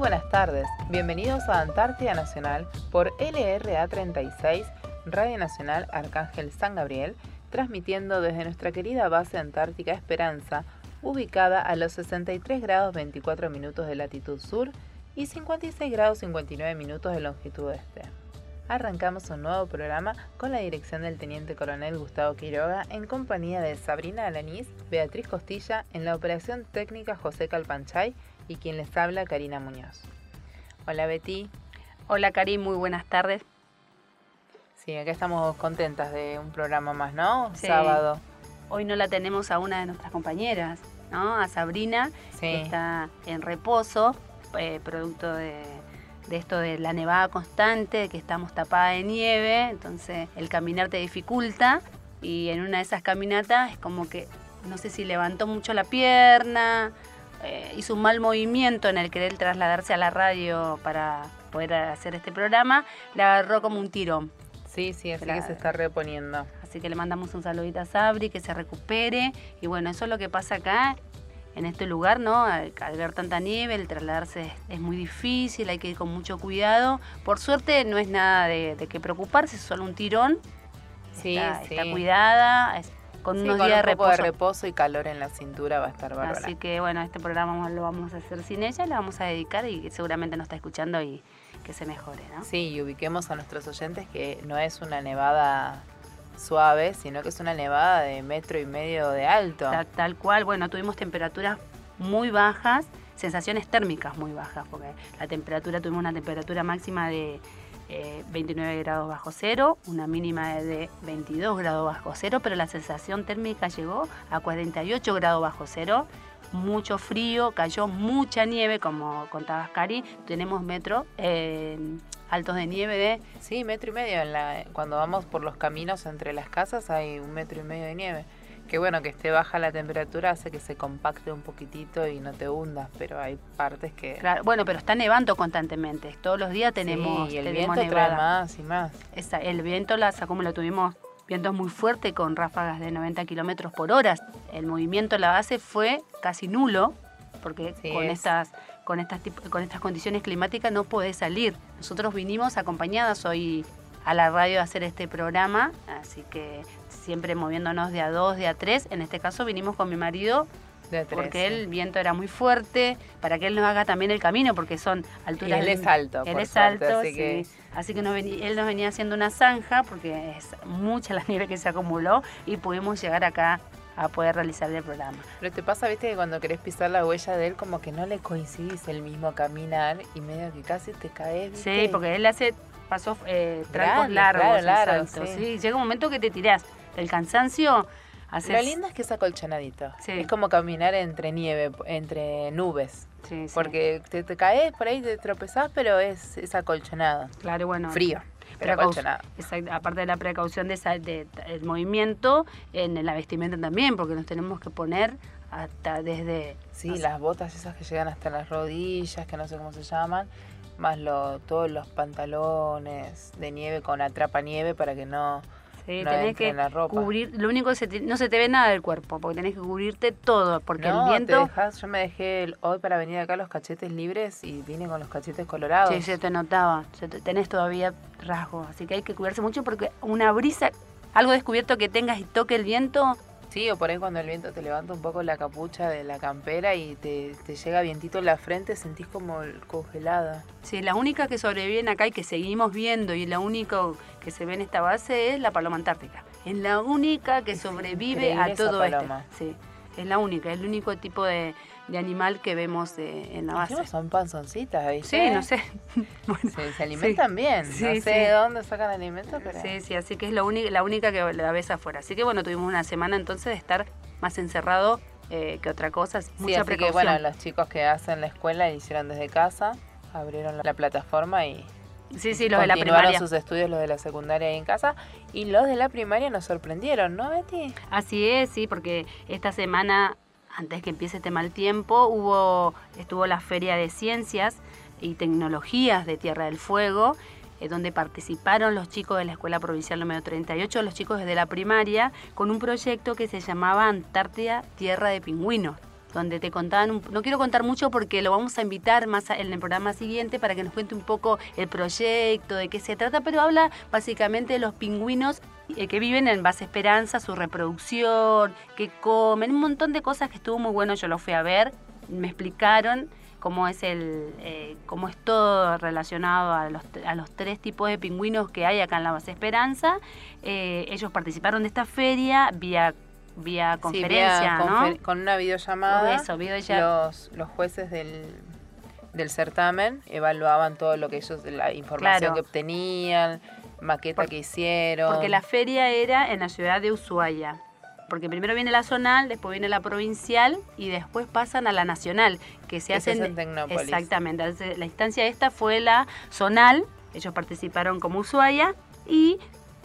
buenas tardes, bienvenidos a Antártida Nacional por LRA 36, Radio Nacional Arcángel San Gabriel, transmitiendo desde nuestra querida base antártica Esperanza, ubicada a los 63 grados 24 minutos de latitud sur y 56 grados 59 minutos de longitud este. Arrancamos un nuevo programa con la dirección del Teniente Coronel Gustavo Quiroga en compañía de Sabrina Alanís, Beatriz Costilla, en la operación técnica José Calpanchay y quien les habla Karina Muñoz. Hola Betty. Hola Cari, muy buenas tardes. Sí, acá estamos contentas de un programa más, ¿no? Sábado. Hoy no la tenemos a una de nuestras compañeras, ¿no? A Sabrina, que está en reposo, eh, producto de de esto de la nevada constante, que estamos tapada de nieve, entonces el caminar te dificulta y en una de esas caminatas es como que no sé si levantó mucho la pierna, eh, hizo un mal movimiento en el querer trasladarse a la radio para poder hacer este programa, le agarró como un tirón. Sí, sí, así que se está reponiendo. Así que le mandamos un saludito a Sabri, que se recupere. Y bueno, eso es lo que pasa acá en este lugar, ¿no? Al, ver tanta nieve, el trasladarse es, muy difícil, hay que ir con mucho cuidado. Por suerte no es nada de, qué preocuparse, es solo un tirón. Sí, está, está cuidada, con unos días de reposo. de reposo y calor en la cintura va a estar bárbaro. Así que bueno, este programa lo vamos a hacer sin ella, la vamos a dedicar y seguramente nos está escuchando y que se mejore, ¿no? Sí, y ubiquemos a nuestros oyentes que no es una nevada suave, sino que es una nevada de metro y medio de alto. Tal, cual, bueno, tuvimos temperaturas muy bajas, sensaciones térmicas muy bajas, porque la temperatura, tuvimos una temperatura máxima de 29 eh, grados bajo cero, una mínima de 22 grados bajo cero, pero la sensación térmica llegó a 48 grados bajo cero, mucho frío, cayó mucha nieve, como contabas Cari, tenemos metro altos de nieve de... Sí, metro y medio. En la, cuando vamos por los caminos entre las casas hay un metro y medio de nieve. Que bueno, que esté baja la temperatura hace que se compacte un poquitito y no te hundas, pero hay partes que... Claro, bueno, pero está nevando constantemente. Todos los días tenemos... Sí, y el viento trae más y más. Esa, el viento, las, como lo tuvimos, vientos muy fuerte con ráfagas de 90 kilómetros por hora. El movimiento, la base fue casi nulo, porque con estas con estas, con estas condiciones climáticas no puede salir. Nosotros vinimos acompañadas hoy a la radio a hacer este programa, así que siempre moviéndonos de a dos, de a tres. En este caso vinimos con mi marido de porque el viento era muy fuerte, para que él nos haga también el camino, porque son alturas... él es alto. Él es alto, así que, así que él nos venía haciendo una zanja, porque es mucha la nieve que se acumuló, y pudimos llegar acá a poder realizar el programa. Pero te pasa, viste, que cuando querés pisar la huella de él, como que no le coincidís el mismo caminar y medio que casi te caes. Sí, porque él hace pasos eh, largos, claro, sí. Llega un momento que te tirás del cansancio. Haces... Lo lindo es que es acolchonadito. Es como caminar entre nieve, entre nubes. Sí, porque te, te, caes, por ahí te tropezás, pero es, es acolchonado. Claro, bueno. Frío aparte de la precaución de, del movimiento, en la vestimenta también, porque nos tenemos que poner hasta desde... Sí, las botas esas que llegan hasta las rodillas, que no sé cómo se llaman, más lo, todos los pantalones de nieve con atrapa nieve para que no Sí, tenés que cubrir, lo único que no se te ve nada del cuerpo, porque tenés que cubrirte todo, porque el viento... yo me dejé hoy para venir acá los cachetes libres y vine con los cachetes colorados. Sí, se te notaba, tenés todavía rasgos, así que hay que cuidarse mucho porque una brisa, algo descubierto que tengas y toque el viento, Sí, o por ahí cuando el viento te levanta un poco la capucha de la campera y te, llega vientito en la frente, sentís como congelada. Sí, la única que sobreviven acá y que seguimos viendo y la única que se ve en esta base es la paloma antártica. Es la única que sobrevive a todo esto. Sí, es la única, es el único tipo de, de animal que vemos en la base. son panzoncitas, ¿viste? Sí, no sé. se, alimentan bien. no sé de dónde sacan alimentos, pero... Sí, sí, así que es la única, la única que la ves afuera. Así que bueno, tuvimos una semana entonces de estar más encerrado eh, que otra cosa. Mucha así que bueno, los chicos que hacen la escuela hicieron desde casa, abrieron la, plataforma y Sí, sí, los de la primaria. sus estudios, los de la secundaria ahí en casa. Y los de la primaria nos sorprendieron, ¿no, Betty? Así es, sí, porque esta semana antes que empiece este mal tiempo, hubo, estuvo la Feria de Ciencias y Tecnologías de Tierra del Fuego, eh, donde participaron los chicos de la Escuela Provincial número 38, los chicos desde la primaria, con un proyecto que se llamaba Antártida Tierra de Pingüinos. donde te contaban, no quiero contar mucho porque lo vamos a invitar más en el programa siguiente para que nos cuente un poco el proyecto, de qué se trata, pero habla básicamente de los pingüinos que viven en Base Esperanza, su reproducción, que comen, un montón de cosas que estuvo muy bueno, yo lo fui a ver, me explicaron cómo es el eh, cómo es todo relacionado a los, a los, tres tipos de pingüinos que hay acá en la base Esperanza. Eh, ellos participaron de esta feria vía vía conferencia, ¿no? con una videollamada. Eso, Los, los jueces del, del certamen evaluaban todo lo que ellos, la información que obtenían, maqueta que hicieron. Porque la feria era en la ciudad de Ushuaia. Porque primero viene la zonal, después viene la provincial y después pasan a la nacional, que se en Tecnópolis. Exactamente. La instancia esta fue la zonal, ellos participaron como Ushuaia y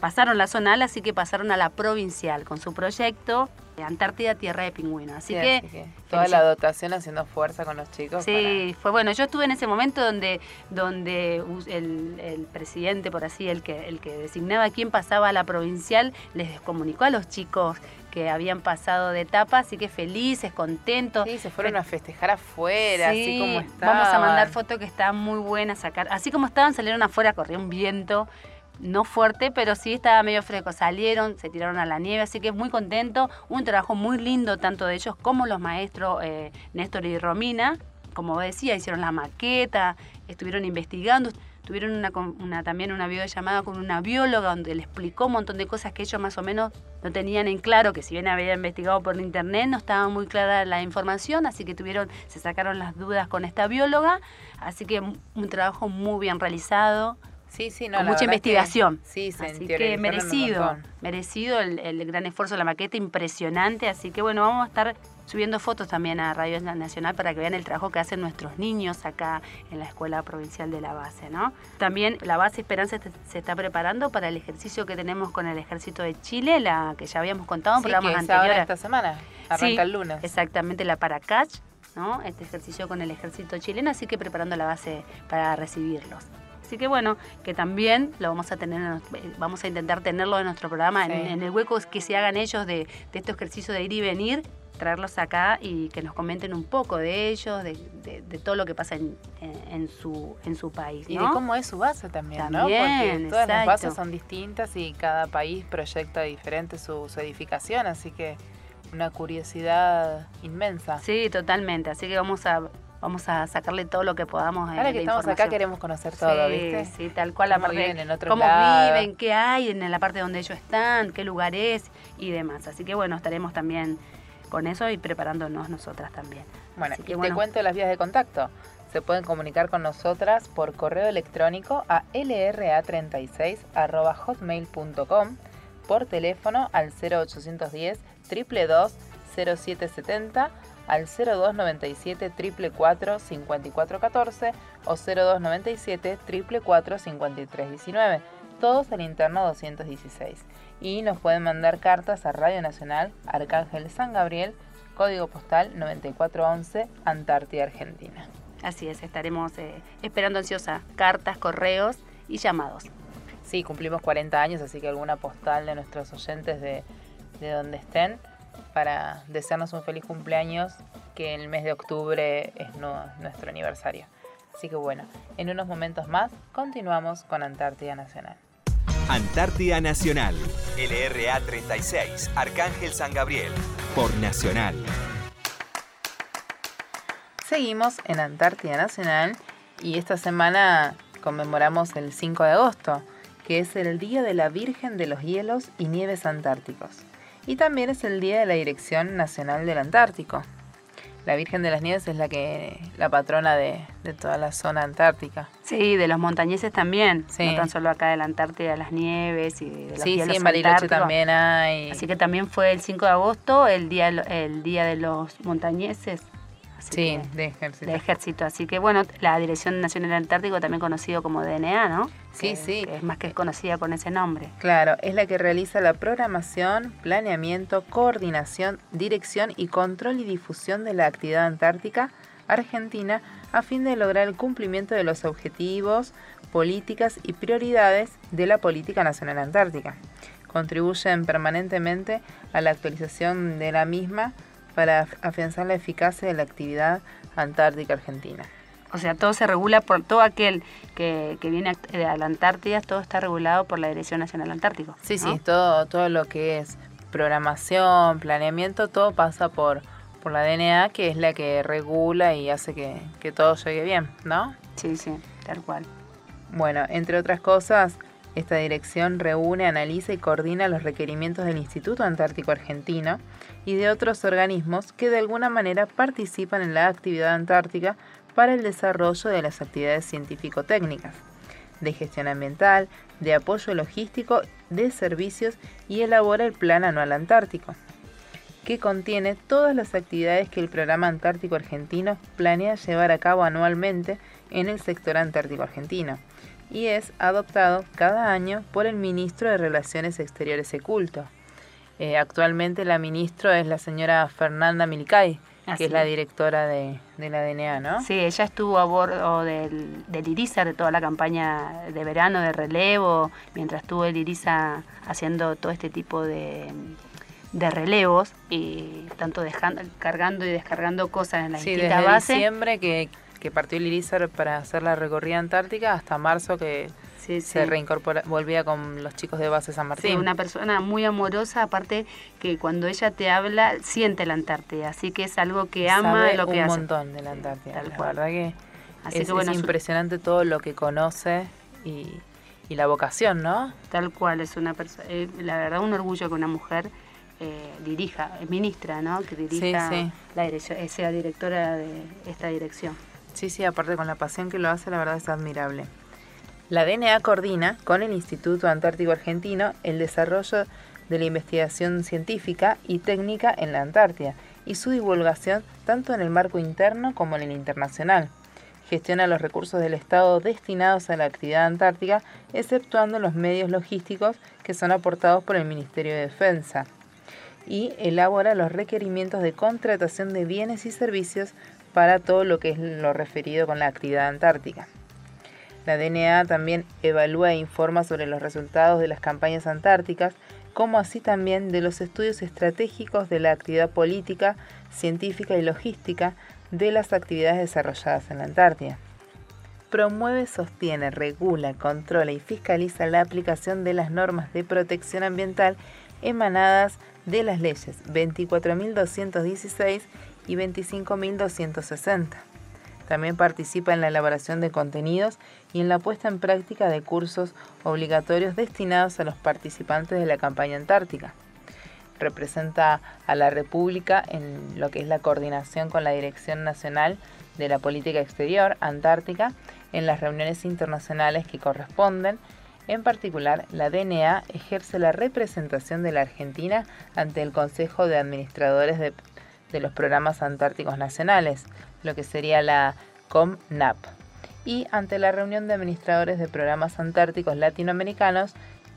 pasaron la zonal, así que pasaron a la provincial con su proyecto Antártida Tierra de Pingüinos. Así, que, toda la dotación haciendo fuerza con los chicos. Sí, fue bueno. Yo estuve en ese momento donde, donde el, presidente, por así, el que, el que designaba quién pasaba a la provincial, les comunicó a los chicos que habían pasado de etapa, así que felices, contentos. Sí, se fueron a festejar afuera, así como estaban. Vamos a mandar fotos que estaban muy buenas, sacar. Así como estaban, salieron afuera, corrió un viento no fuerte, pero sí estaba medio fresco. Salieron, se tiraron a la nieve, así que muy contento. Un trabajo muy lindo, tanto de ellos como los maestros eh, Néstor y Romina. Como decía, hicieron la maqueta, estuvieron investigando. Tuvieron una, una, también una videollamada con una bióloga donde le explicó un montón de cosas que ellos más o menos no tenían en claro, que si bien había investigado por internet no estaba muy clara la información, así que tuvieron, se sacaron las dudas con esta bióloga, así que un trabajo muy bien realizado, Sí, sí, no, con mucha investigación. sí, así que merecido, merecido el, gran esfuerzo de la maqueta, impresionante. Así que bueno, vamos a estar subiendo fotos también a Radio Nacional para que vean el trabajo que hacen nuestros niños acá en la Escuela Provincial de la Base, ¿no? También la Base Esperanza se está preparando para el ejercicio que tenemos con el Ejército de Chile, la que ya habíamos contado en sí, programas que anteriores. esta semana, arranca el lunes. Exactamente, la Paracach, ¿no? Este ejercicio con el Ejército chileno, así que preparando la base para recibirlos. Así que bueno, que también lo vamos a tener, vamos a intentar tenerlo en nuestro programa, en, el hueco que se hagan ellos de, de estos ejercicios de ir y venir, traerlos acá y que nos comenten un poco de ellos, de, todo lo que pasa en, su, en su país. Y de cómo es su base también, ¿no? Porque todas las bases son distintas y cada país proyecta diferente su, su edificación, así que una curiosidad inmensa. Sí, totalmente. Así que vamos a vamos a sacarle todo lo que podamos. Ahora que estamos acá queremos conocer todo, ¿viste? Sí, tal cual la parte viven en cómo viven, qué hay en la parte donde ellos están, qué lugar es y demás. Así que bueno, estaremos también con eso y preparándonos nosotras también. Bueno, y te cuento las vías de contacto. Se pueden comunicar con nosotras por correo electrónico a lra36@hotmail.com, por teléfono al 0810 222 0770 al 0297 444 5414 o 0297 444 5319, todos al interno 216. Y nos pueden mandar cartas a Radio Nacional Arcángel San Gabriel, código postal 9411, Antártida, Argentina. Así es, estaremos eh, esperando ansiosa cartas, correos y llamados. Sí, cumplimos 40 años, así que alguna postal de nuestros oyentes de, de donde estén para desearnos un feliz cumpleaños, que el mes de octubre es nuestro aniversario. Así que bueno, en unos momentos más continuamos con Antártida Nacional. Antártida Nacional, LRA 36, Arcángel San Gabriel, por Nacional. Seguimos en Antártida Nacional y esta semana conmemoramos el 5 de agosto, que es el Día de la Virgen de los Hielos y Nieves Antárticos y también es el día de la Dirección Nacional del Antártico. La Virgen de las Nieves es la que la patrona de, toda la zona antártica. Sí, de los montañeses también. Sí. No tan solo acá de la Antártida, de las nieves y de los Sí, sí, en Bariloche también hay. Así que también fue el 5 de agosto, el día, el día de los montañeses sí, de ejército. De ejército. Así que bueno, la Dirección Nacional Antártico, también conocido como DNA, ¿no? Sí, sí. es más que conocida con ese nombre. Claro, es la que realiza la programación, planeamiento, coordinación, dirección y control y difusión de la actividad antártica argentina a fin de lograr el cumplimiento de los objetivos, políticas y prioridades de la política nacional antártica. Contribuyen permanentemente a la actualización de la misma para afianzar la eficacia de la actividad antártica argentina. O sea, todo se regula por todo aquel que, viene a la Antártida, todo está regulado por la Dirección Nacional Antártico. Sí, sí, todo, todo lo que es programación, planeamiento, todo pasa por, por la DNA, que es la que regula y hace que, que todo llegue bien, ¿no? Sí, sí, tal cual. Bueno, entre otras cosas, esta dirección reúne, analiza y coordina los requerimientos del Instituto Antártico Argentino y de otros organismos que de alguna manera participan en la actividad antártica para el desarrollo de las actividades científico-técnicas, de gestión ambiental, de apoyo logístico, de servicios y elabora el Plan Anual Antártico, que contiene todas las actividades que el Programa Antártico Argentino planea llevar a cabo anualmente en el sector antártico argentino y es adoptado cada año por el ministro de Relaciones Exteriores y Culto. Eh, actualmente la ministra es la señora Fernanda Milicay, que es la directora de, la DNA, ¿no? Sí, ella estuvo a bordo del, del IRISA, de toda la campaña de verano de relevo, mientras estuvo el IRISA haciendo todo este tipo de, de relevos y tanto dejando, cargando y descargando cosas en la sí, distintas desde bases. diciembre que, que partió el IRISA para hacer la recorrida antártica hasta marzo que se reincorpora, volvía con los chicos de base San Martín. Sí, una persona muy amorosa, aparte que cuando ella te habla siente la Antártida, así que es algo que ama lo que hace. un montón de la Antártida, la verdad que, es, impresionante todo lo que conoce y, la vocación, ¿no? Tal cual, es una persona, eh, la verdad un orgullo que una mujer eh, dirija, ministra, ¿no? Que dirija la dirección, sea directora de esta dirección. Sí, sí, aparte con la pasión que lo hace, la verdad es admirable. La DNA coordina con el Instituto Antártico Argentino el desarrollo de la investigación científica y técnica en la Antártida y su divulgación tanto en el marco interno como en el internacional. Gestiona los recursos del Estado destinados a la actividad antártica, exceptuando los medios logísticos que son aportados por el Ministerio de Defensa. Y elabora los requerimientos de contratación de bienes y servicios para todo lo que es lo referido con la actividad antártica. La DNA también evalúa e informa sobre los resultados de las campañas antárticas, como así también de los estudios estratégicos de la actividad política, científica y logística de las actividades desarrolladas en la Antártida. Promueve, sostiene, regula, controla y fiscaliza la aplicación de las normas de protección ambiental emanadas de las leyes 24.216 y 25.260 también participa en la elaboración de contenidos y en la puesta en práctica de cursos obligatorios destinados a los participantes de la campaña antártica. Representa a la República en lo que es la coordinación con la Dirección Nacional de la Política Exterior Antártica en las reuniones internacionales que corresponden. En particular, la DNA ejerce la representación de la Argentina ante el Consejo de Administradores de, de los Programas Antárticos Nacionales, lo que sería la COMNAP, y ante la reunión de administradores de programas antárticos latinoamericanos,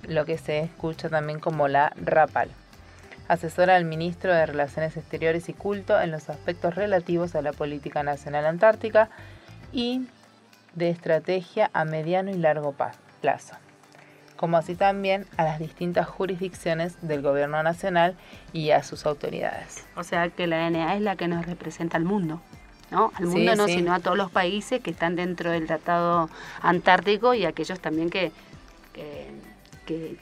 lo que se escucha también como la RAPAL. Asesora al ministro de Relaciones Exteriores y Culto en los aspectos relativos a la política nacional antártica y de estrategia a mediano y largo plazo, como así también a las distintas jurisdicciones del gobierno nacional y a sus autoridades. O sea que la DNA es la que nos representa al mundo. ¿no? Al mundo no, sino a todos los países que están dentro del Tratado Antártico y aquellos también que, que,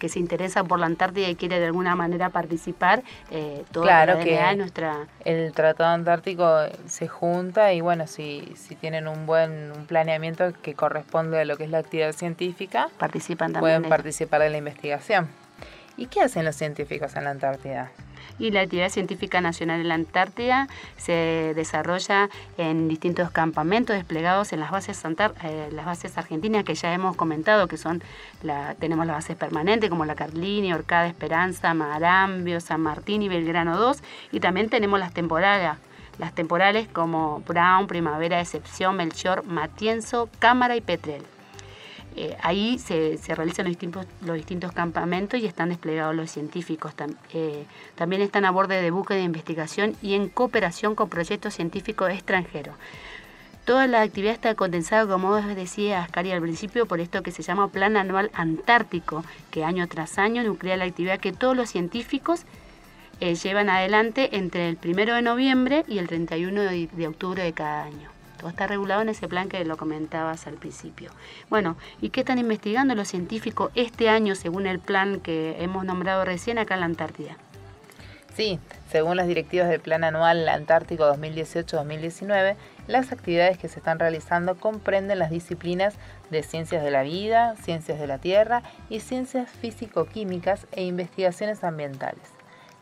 se interesan por la Antártida y quieren de alguna manera participar. Eh, claro que nuestra... el Tratado Antártico se junta y bueno, si, si tienen un buen un planeamiento que corresponde a lo que es la actividad científica, participan también pueden participar de la investigación. ¿Y qué hacen los científicos en la Antártida? Y la actividad científica nacional en la Antártida se desarrolla en distintos campamentos desplegados en las bases, eh, las bases argentinas que ya hemos comentado, que son, la, tenemos las bases permanentes como la Carlini, Orcada, Esperanza, Marambio, San Martín y Belgrano 2, y también tenemos las temporadas las temporales como Brown, Primavera, Excepción, Melchor, Matienzo, Cámara y Petrel. Eh, ahí se, realizan los distintos, campamentos y están desplegados los científicos. Eh, también están a borde de búsqueda de investigación y en cooperación con proyectos científicos extranjeros. Toda la actividad está condensada, como decía Ascari al principio, por esto que se llama Plan Anual Antártico, que año tras año nuclea la actividad que todos los científicos eh, llevan adelante entre el 1 de noviembre y el 31 de, octubre de cada año. Todo está regulado en ese plan que lo comentabas al principio. Bueno, ¿y qué están investigando los científicos este año según el plan que hemos nombrado recién acá en la Antártida? Sí, según las directivas del Plan Anual Antártico 2018-2019, las actividades que se están realizando comprenden las disciplinas de ciencias de la vida, ciencias de la tierra y ciencias físico-químicas e investigaciones ambientales.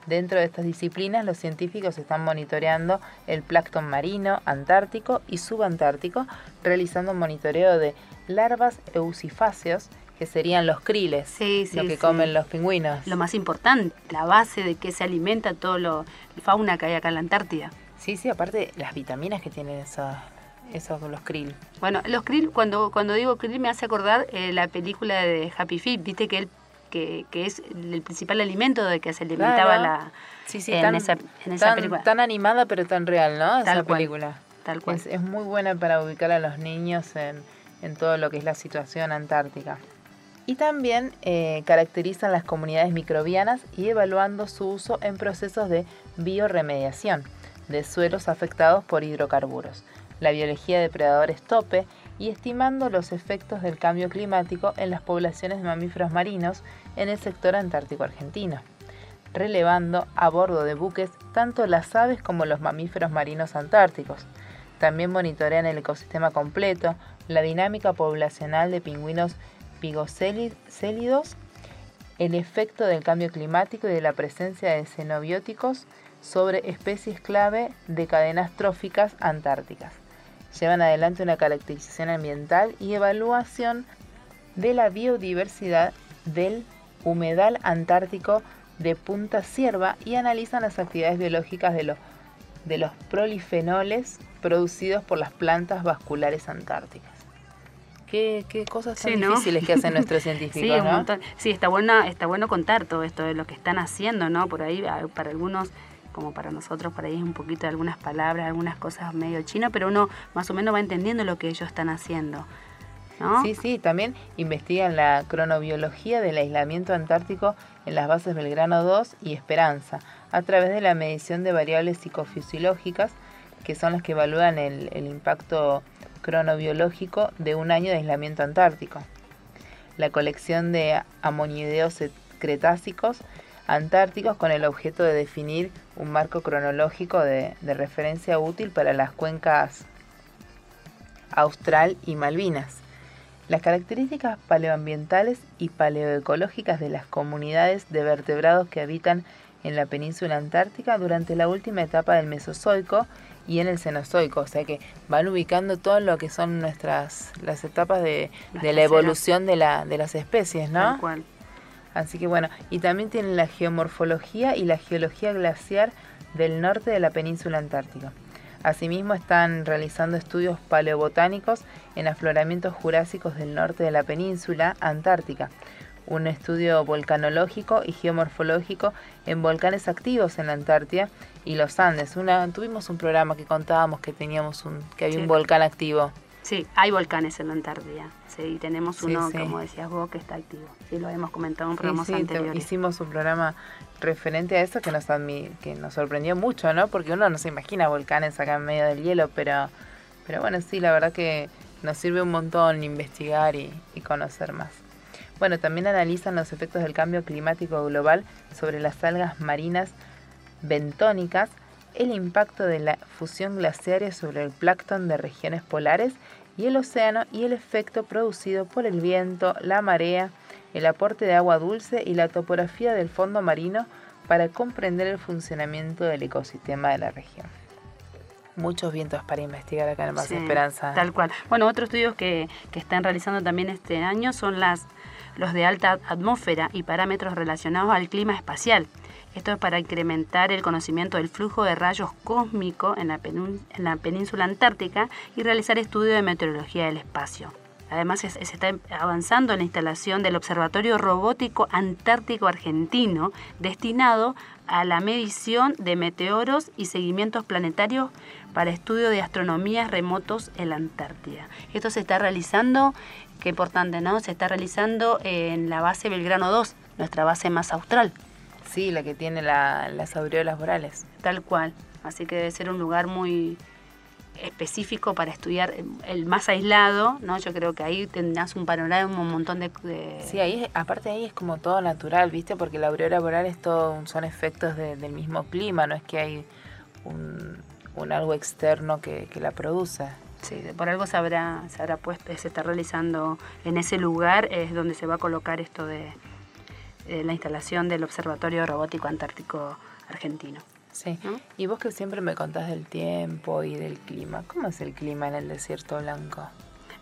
Dentro de estas disciplinas, los científicos están monitoreando el plancton marino, antártico y subantártico, realizando un monitoreo de larvas eucifáceos, que serían los kriles, lo que comen los pingüinos. Lo más importante, la base de que se alimenta todo lo fauna que hay acá en la Antártida. Sí, sí, aparte las vitaminas que tienen esos, esos los krill. Bueno, los krill, cuando, cuando digo krill me hace acordar eh, la película de Happy Feet, viste que él que, que, es el principal alimento de que se alimentaba la sí, sí, en, esa, en esa película. Tan animada pero tan real, ¿no? Tal esa película. Tal cual. Es, es, muy buena para ubicar a los niños en, en todo lo que es la situación antártica. Y también eh, caracterizan las comunidades microbianas y evaluando su uso en procesos de bioremediación de suelos afectados por hidrocarburos, la biología de predadores tope y estimando los efectos del cambio climático en las poblaciones de mamíferos marinos en el sector antártico argentino, relevando a bordo de buques tanto las aves como los mamíferos marinos antárticos. También monitorean el ecosistema completo, la dinámica poblacional de pingüinos pigocélidos, el efecto del cambio climático y de la presencia de xenobióticos sobre especies clave de cadenas tróficas antárticas. Llevan adelante una caracterización ambiental y evaluación de la biodiversidad del humedal antártico de Punta Cierva y analizan las actividades biológicas de, de los prolifenoles producidos por las plantas vasculares antárticas. Qué, cosas tan difíciles que hacen nuestros científicos, sí, Sí, está bueno, está bueno contar todo esto de lo que están haciendo, ¿no? Por ahí, para algunos como para nosotros por ahí es un poquito de algunas palabras, algunas cosas medio chino, pero uno más o menos va entendiendo lo que ellos están haciendo. Sí, sí, también investigan la cronobiología del aislamiento antártico en las bases Belgrano 2 y Esperanza, a través de la medición de variables psicofisiológicas, que son las que evalúan el, impacto cronobiológico de un año de aislamiento antártico. La colección de amonideos cretásicos antárticos con el objeto de definir un marco cronológico de, referencia útil para las cuencas Austral y Malvinas. Las características paleoambientales y paleoecológicas de las comunidades de vertebrados que habitan en la península antártica durante la última etapa del Mesozoico y en el Cenozoico, o sea que van ubicando todo lo que son nuestras las etapas de, de la evolución de, la, de las especies, ¿no? Así que bueno, y también tienen la geomorfología y la geología glaciar del norte de la península antártica. Asimismo están realizando estudios paleobotánicos en afloramientos jurásicos del norte de la península antártica, un estudio volcanológico y geomorfológico en volcanes activos en la Antártida y los Andes. Una, tuvimos un programa que contábamos que teníamos un, que había un volcán activo. Sí, hay volcanes en la Antártida. Sí, y tenemos uno, como decías vos, que está activo. Sí, lo hemos comentado en programas anteriores. Hicimos un programa referente a eso que nos, que nos sorprendió mucho, ¿no? Porque uno no se imagina volcanes acá en medio del hielo, pero, pero bueno, sí, la verdad que nos sirve un montón investigar y, y conocer más. Bueno, también analizan los efectos del cambio climático global sobre las algas marinas bentónicas el impacto de la fusión glaciaria sobre el plancton de regiones polares y el océano y el efecto producido por el viento, la marea, el aporte de agua dulce y la topografía del fondo marino para comprender el funcionamiento del ecosistema de la región. Muchos vientos para investigar acá en Más Esperanza. Tal cual. Bueno, otros estudios que, que están realizando también este año son las, los de alta atmósfera y parámetros relacionados al clima espacial. Esto es para incrementar el conocimiento del flujo de rayos cósmicos en la, península antártica y realizar estudios de meteorología del espacio. Además, se, está avanzando en la instalación del Observatorio Robótico Antártico Argentino, destinado a la medición de meteoros y seguimientos planetarios para estudio de astronomías remotos en la Antártida. Esto se está realizando, qué importante, ¿no? Se está realizando en la base Belgrano 2, nuestra base más austral. Sí, la que tiene las aureolas borales. Tal cual. Así que debe ser un lugar muy específico para estudiar el más aislado, ¿no? Yo creo que ahí tendrás un panorama, un montón de, Sí, ahí, aparte ahí es como todo natural, ¿viste? Porque la aureola boral es todo, son efectos del mismo clima, no es que hay un, algo externo que, la produce. Sí, por algo se habrá, se habrá puesto, se está realizando en ese lugar, es donde se va a colocar esto de, la instalación del Observatorio Robótico Antártico Argentino. Sí. Y vos que siempre me contás del tiempo y del clima, ¿cómo es el clima en el desierto blanco?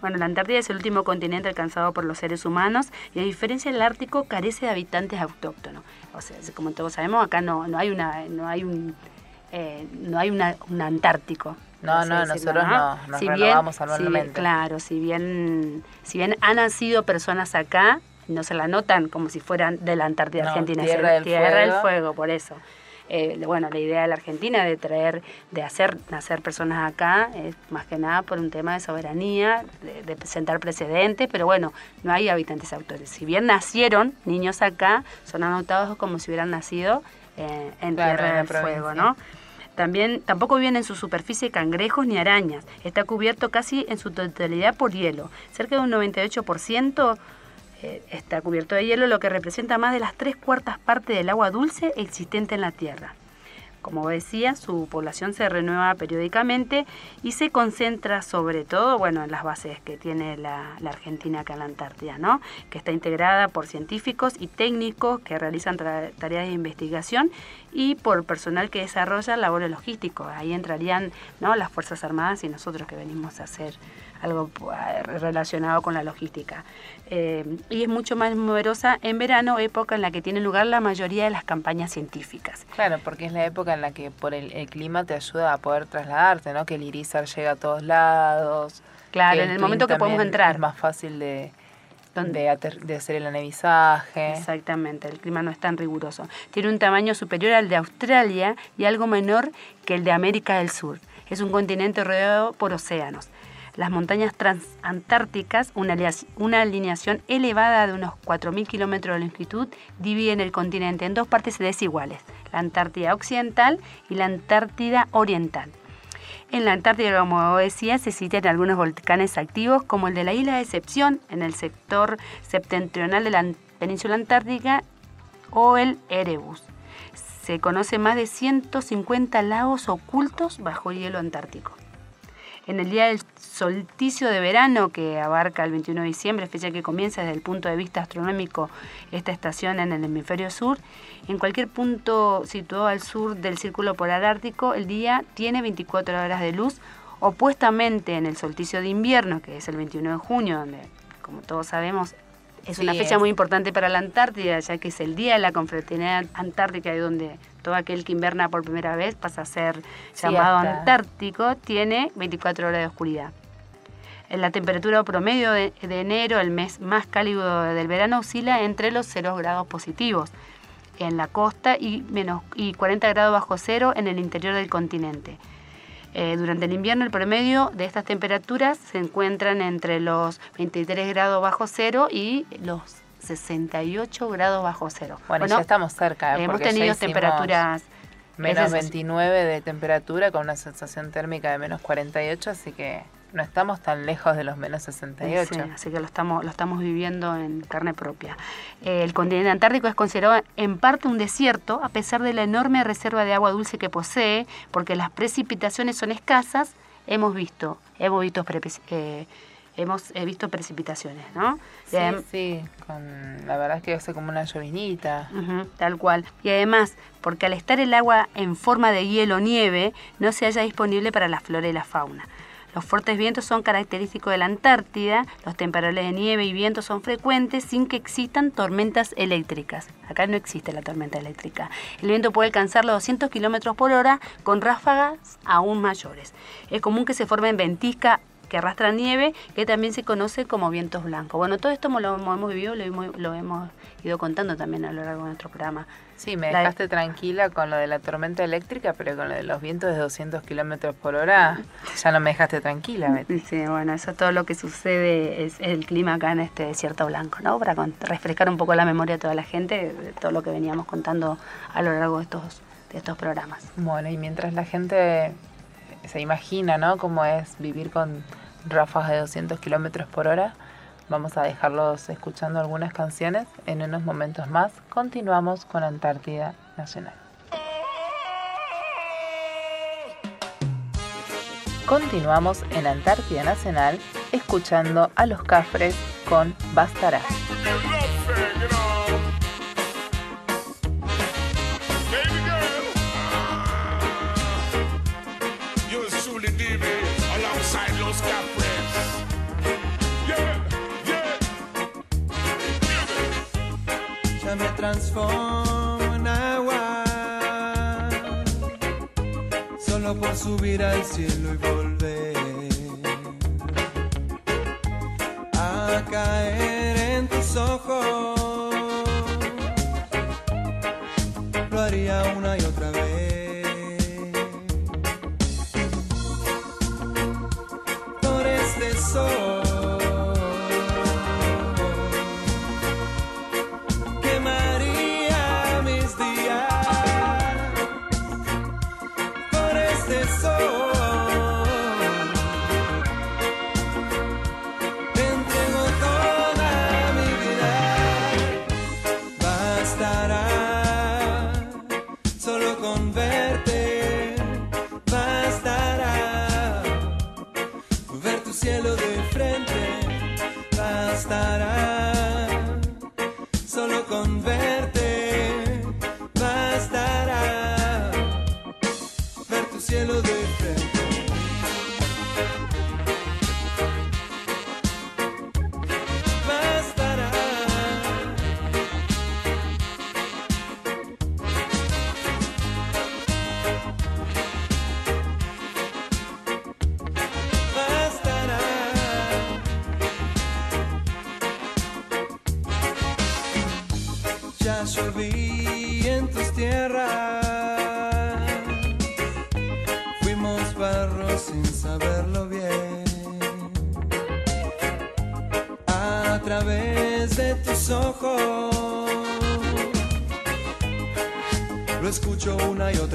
Bueno, la Antártida es el último continente alcanzado por los seres humanos y a diferencia del Ártico carece de habitantes autóctonos. O sea, como todos sabemos, acá no, no hay una, no hay un, eh, no hay una, un Antártico. No, no, nosotros no, nos renovamos anualmente. claro, si bien, si bien han nacido personas acá, no se la notan como si fueran de la Antártida Argentina, tierra, del, tierra fuego. del fuego, por eso. Eh, bueno, la idea de la Argentina de traer, de hacer nacer personas acá, es más que nada por un tema de soberanía, de, presentar precedentes, pero bueno, no hay habitantes autores. Si bien nacieron niños acá, son anotados como si hubieran nacido eh, en Tierra del Fuego, ¿no? También tampoco viven en su superficie cangrejos ni arañas. Está cubierto casi en su totalidad por hielo. Cerca de un 98% eh, está cubierto de hielo, lo que representa más de las tres cuartas partes del agua dulce existente en la Tierra. Como decía, su población se renueva periódicamente y se concentra sobre todo bueno, en las bases que tiene la, Argentina acá en la Antártida, ¿no? que está integrada por científicos y técnicos que realizan tareas de investigación y por personal que desarrolla labores logísticos. Ahí entrarían ¿no? las Fuerzas Armadas y nosotros que venimos a hacer algo eh, relacionado con la logística. Eh, y es mucho más numerosa en verano, época en la que tiene lugar la mayoría de las campañas científicas. Claro, porque es la época en la que por el, clima te ayuda a poder trasladarte, ¿no? Que el irizar llega a todos lados. Claro, en el momento que podemos entrar. Es más fácil de, de, de, hacer el anevisaje. Exactamente, el clima no es tan riguroso. Tiene un tamaño superior al de Australia y algo menor que el de América del Sur. Es un continente rodeado por océanos. Las montañas transantárticas, una, una alineación elevada de unos 4.000 kilómetros de longitud, dividen el continente en dos partes desiguales, la Antártida Occidental y la Antártida Oriental. En la Antártida, como decía, se citan algunos volcanes activos, como el de la isla de Excepción, en el sector septentrional de la península antártica, o el Erebus. Se conoce más de 150 lagos ocultos bajo hielo antártico en el día del solsticio de verano que abarca el 21 de diciembre, fecha que comienza desde el punto de vista astronómico esta estación en el hemisferio sur, en cualquier punto situado al sur del círculo polar ártico, el día tiene 24 horas de luz, opuestamente en el solsticio de invierno, que es el 21 de junio, donde, como todos sabemos, es una fecha muy importante para la Antártida, ya que es el día de la confraternidad antártica, donde todo aquel que inverna por primera vez pasa a ser llamado antártico, tiene 24 horas de oscuridad. En la temperatura promedio de, enero, el mes más cálido del verano, oscila entre los 0 grados positivos en la costa y, menos, y 40 grados bajo cero en el interior del continente. Eh, durante el invierno el promedio de estas temperaturas se encuentran entre los 23 grados bajo cero y los 68 grados bajo cero. Bueno, ya estamos cerca. hemos tenido temperaturas... Menos 29 de temperatura con una sensación térmica de menos 48, así que no estamos tan lejos de los menos 68. Sí, así que lo estamos, lo estamos viviendo en carne propia. el continente antártico es considerado en parte un desierto, a pesar de la enorme reserva de agua dulce que posee, porque las precipitaciones son escasas. Hemos visto, hemos visto eh, hemos visto precipitaciones, ¿no? Sí, sí, con, la verdad es que hace como una llovinita. tal cual. Y además, porque al estar el agua en forma de hielo o nieve, no se halla disponible para la flora y la fauna. Los fuertes vientos son característicos de la Antártida, los temporales de nieve y viento son frecuentes sin que existan tormentas eléctricas. Acá no existe la tormenta eléctrica. El viento puede alcanzar los 200 km por hora con ráfagas aún mayores. Es común que se formen ventiscas que arrastran nieve, que también se conoce como vientos blancos. Bueno, todo esto lo, hemos vivido, lo hemos, lo hemos ido contando también a lo largo de nuestro programa. Sí, me dejaste tranquila con lo de la tormenta eléctrica, pero con lo de los vientos de 200 kilómetros por hora ya no me dejaste tranquila, Betty. Sí, bueno, eso todo lo que sucede es el clima acá en este desierto blanco, ¿no? Para refrescar un poco la memoria de toda la gente de todo lo que veníamos contando a lo largo de estos, de estos programas. Bueno, y mientras la gente se imagina, ¿no? Cómo es vivir con ráfagas de 200 kilómetros por hora Vamos a dejarlos escuchando algunas canciones. En unos momentos más continuamos con Antártida Nacional. Continuamos en Antártida Nacional escuchando a los Cafres con Bastará. Subir al cielo y volver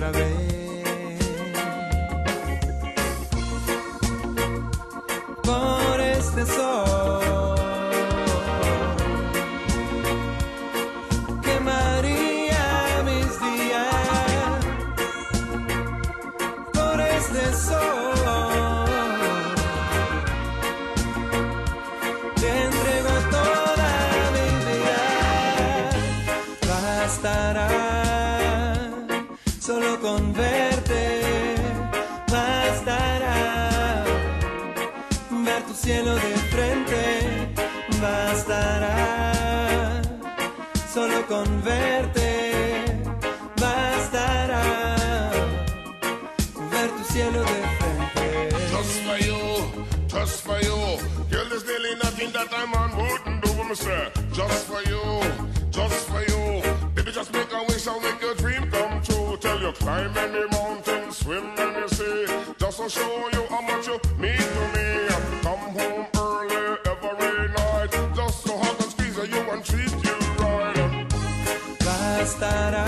otra vez. just to show you how much you mean to me. Come home early every night, just to hug and squeeze you and treat you right. Bastará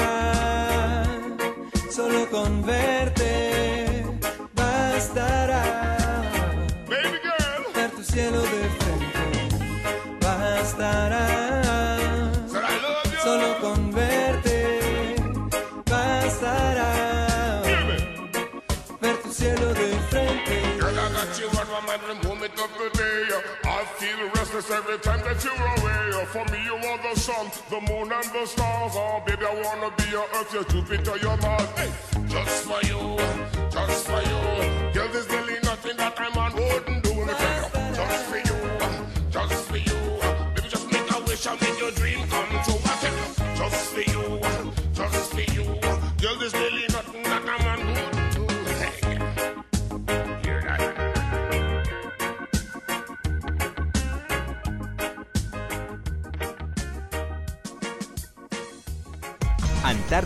solo con verte, bastará. Baby girl, ver tu cielo that you run my mind and warm it up today. I feel restless every time that you're away. For me, you are the sun, the moon, and the stars. Oh, baby, I wanna be your Earth, your Jupiter, your Mars. Hey, just for you, just for you. Girl, there's really nothing that I'm on wouldn't do. Just for you, just for you. Baby, just make a wish and make your dream come true. Just for you.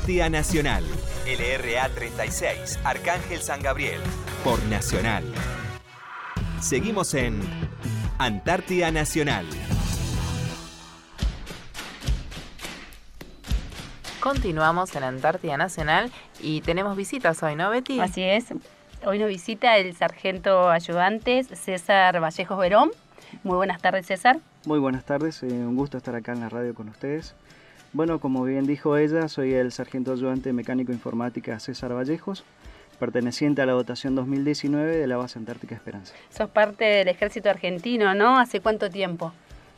Antártida Nacional, LRA 36, Arcángel San Gabriel, por Nacional. Seguimos en Antártida Nacional. Continuamos en Antártida Nacional y tenemos visitas hoy, ¿no, Betty? Así es. Hoy nos visita el sargento ayudante César Vallejos Verón. Muy buenas tardes, César. Muy buenas tardes, eh, un gusto estar acá en la radio con ustedes. Bueno, como bien dijo ella, soy el sargento ayudante mecánico informática César Vallejos, perteneciente a la votación 2019 de la base Antártica Esperanza. Sos parte del ejército argentino, ¿no? ¿Hace cuánto tiempo?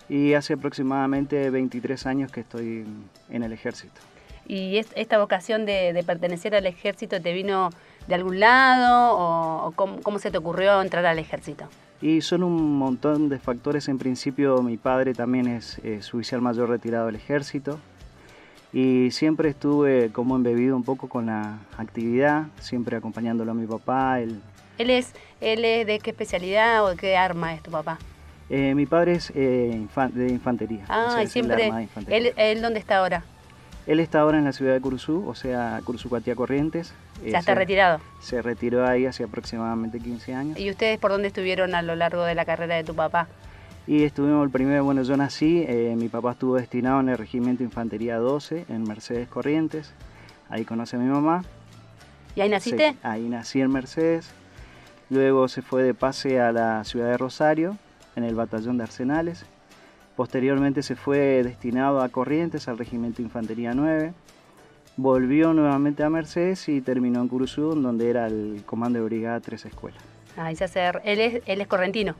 Y hace aproximadamente 23 años que estoy en el ejército. ¿Y esta vocación de, pertenecer al ejército te vino de algún lado o, cómo, se te ocurrió entrar al ejército? Y son un montón de factores. En principio mi padre también es, oficial mayor retirado del ejército y siempre estuve como embebido un poco con la actividad, siempre acompañándolo a mi papá. Él, ¿Él, es, él es de qué especialidad o de qué arma es tu papá? Eh, mi padre es eh, de infantería. Ah, y siempre. ¿Él, ¿Él dónde está ahora? Él está ahora en la ciudad de Curuzú, o sea, Curuzú Cuatía Corrientes. ¿Ya está retirado? Se retiró ahí hace aproximadamente 15 años. ¿Y ustedes por dónde estuvieron a lo largo de la carrera de tu papá? Y estuvimos el primero, bueno, yo nací, eh, mi papá estuvo destinado en el Regimiento Infantería 12 en Mercedes Corrientes, ahí conoce a mi mamá. ¿Y ahí naciste? ahí nací en Mercedes, luego se fue de pase a la ciudad de Rosario, en el batallón de Arsenales, Posteriormente se fue destinado a Corrientes, al Regimiento Infantería 9. Volvió nuevamente a Mercedes y terminó en Curuzú, donde era el comando de brigada Tres Escuelas. Ah, hacer. ¿Él es, él es correntino.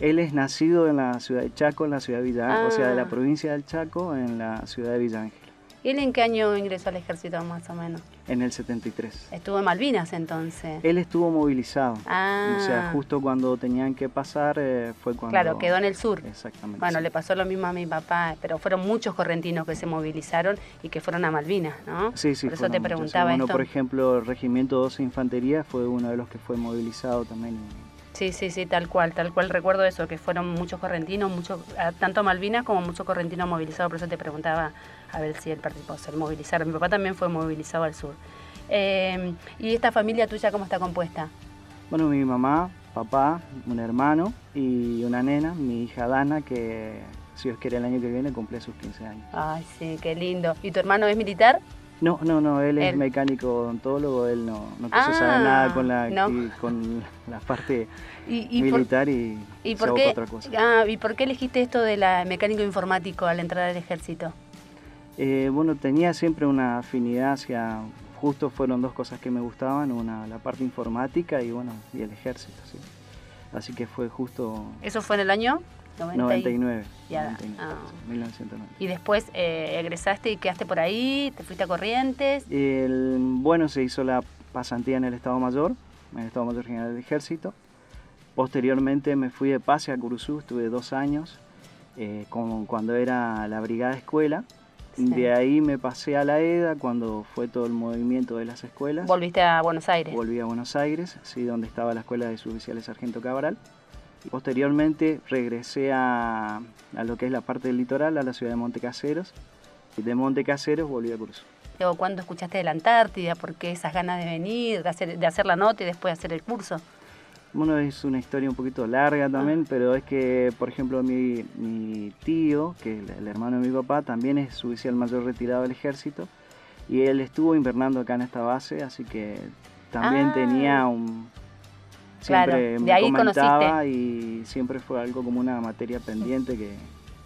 Él es nacido en la ciudad de Chaco, en la ciudad de Villa o sea, de la ah. provincia del Chaco, en la ciudad de Villa Ángel. ¿Y él en qué año ingresó al ejército más o menos? En el 73. ¿Estuvo en Malvinas entonces? Él estuvo movilizado. Ah. O sea, justo cuando tenían que pasar eh, fue cuando... Claro, quedó en el sur. Exactamente. Bueno, le pasó lo mismo a mi papá, pero fueron muchos correntinos que se movilizaron y que fueron a Malvinas, ¿no? Sí, sí. Por eso te preguntaba Bueno, por ejemplo, el Regimiento 12 Infantería fue uno de los que fue movilizado también. Sí, sí, sí, tal cual, tal cual. Recuerdo eso, que fueron muchos correntinos, muchos, tanto Malvinas como muchos correntinos movilizados, por eso te preguntaba a ver si él participó, se movilizaron. Mi papá también fue movilizado al sur. Em, ¿Y esta familia tuya cómo está compuesta? Bueno, mi mamá, papá, un hermano y una nena, mi hija Dana, que si Dios quiere el año que viene cumple sus 15 años. Ay, sí, qué lindo. ¿Y tu hermano es militar? No, no, no, él es mecánico odontólogo, él no, no quiso saber nada ah, con la, con la parte militar y, ¿y por qué, otra cosa. Ah, ¿Y por qué elegiste esto de la mecánico informático al entrar al ejército? Eh, bueno, tenía siempre una afinidad hacia, justo fueron dos cosas que me gustaban, una la parte informática y bueno, y el ejército, sí. Así que fue justo... ¿Eso fue en el año? 99. Ya. Y después eh, egresaste y quedaste por ahí, te fuiste a Corrientes. bueno, se hizo la pasantía en el Estado Mayor, en el Estado Mayor General del Ejército. Posteriormente me fui de pase a Curuzú, estuve dos años, eh, cuando era la brigada escuela. De ahí me pasé a la EDA cuando fue todo el movimiento de las escuelas. ¿Volviste a Buenos Aires? Volví a Buenos Aires, sí, donde estaba la escuela de suboficiales Sargento Cabral. Posteriormente regresé a, lo que es la parte del litoral, a la ciudad de Montecaseros. Y de Montecaseros volví a Curso. ¿Cuándo escuchaste de la Antártida? ¿Por qué esas ganas de venir, de hacer, de hacer la nota y después hacer el curso? Bueno, es una historia un poquito larga también, pero es que, por ejemplo, mi, tío, que es el hermano de mi papá, también es oficial mayor retirado del ejército, y él estuvo invernando acá en esta base, así que también ah. tenía un, siempre me comentaba y siempre fue algo como una materia pendiente que...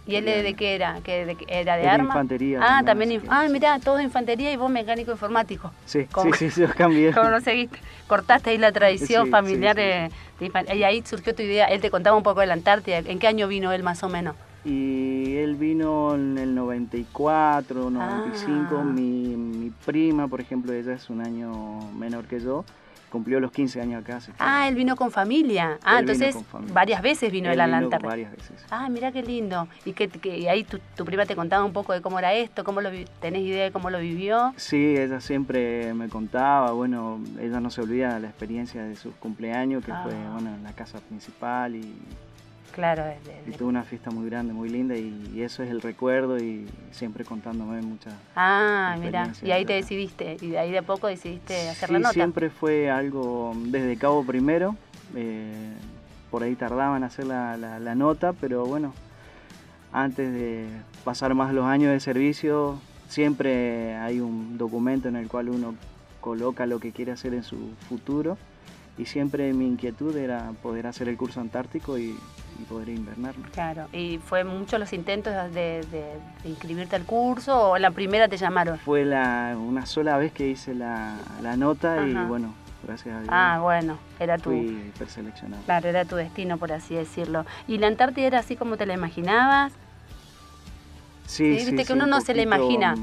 ¿Y él de, qué era? ¿Que de, ¿Era de arma? infantería. Ah, también. ah, mirá, todo de infantería y vos mecánico informático. Sí, sí, sí, yo cambié. ¿Cómo no seguiste? Cortaste ahí la tradición familiar de, Y ahí surgió tu idea. Él te contaba un poco de la Antártida. ¿En qué año vino él más o menos? Y él vino en el 94, 95. Ah. Mi, mi prima, por ejemplo, ella es un año menor que yo cumplió los 15 años acá. Ah, él vino con familia. Ah, entonces varias veces vino él, a la Antártida. Varias veces. Ah, mira qué lindo. Y que, ahí tu, prima te contaba un poco de cómo era esto, cómo lo tenés idea de cómo lo vivió. Sí, ella siempre me contaba, bueno, ella no se olvida de la experiencia de sus cumpleaños, que fue ah. bueno, en la casa principal y Claro, y tuve una fiesta muy grande, muy linda y, eso es el recuerdo y siempre contándome muchas. Ah, mira, y ahí te decidiste, y de ahí de a poco decidiste hacer la nota. Siempre fue algo desde Cabo Primero, eh, por ahí tardaban en hacer la, la, nota, pero bueno, antes de pasar más los años de servicio, siempre hay un documento en el cual uno coloca lo que quiere hacer en su futuro y siempre mi inquietud era poder hacer el curso antártico y, poder invernar. Claro, ¿y fue muchos los intentos de, inscribirte al curso o la primera te llamaron? Fue la, una sola vez que hice la, nota y bueno, gracias a Dios. Ah, bueno, era tu... Fui preseleccionado. Claro, era tu destino, por así decirlo. ¿Y la Antártida era así como te la imaginabas? Sí, sí, Viste que uno no se la imagina.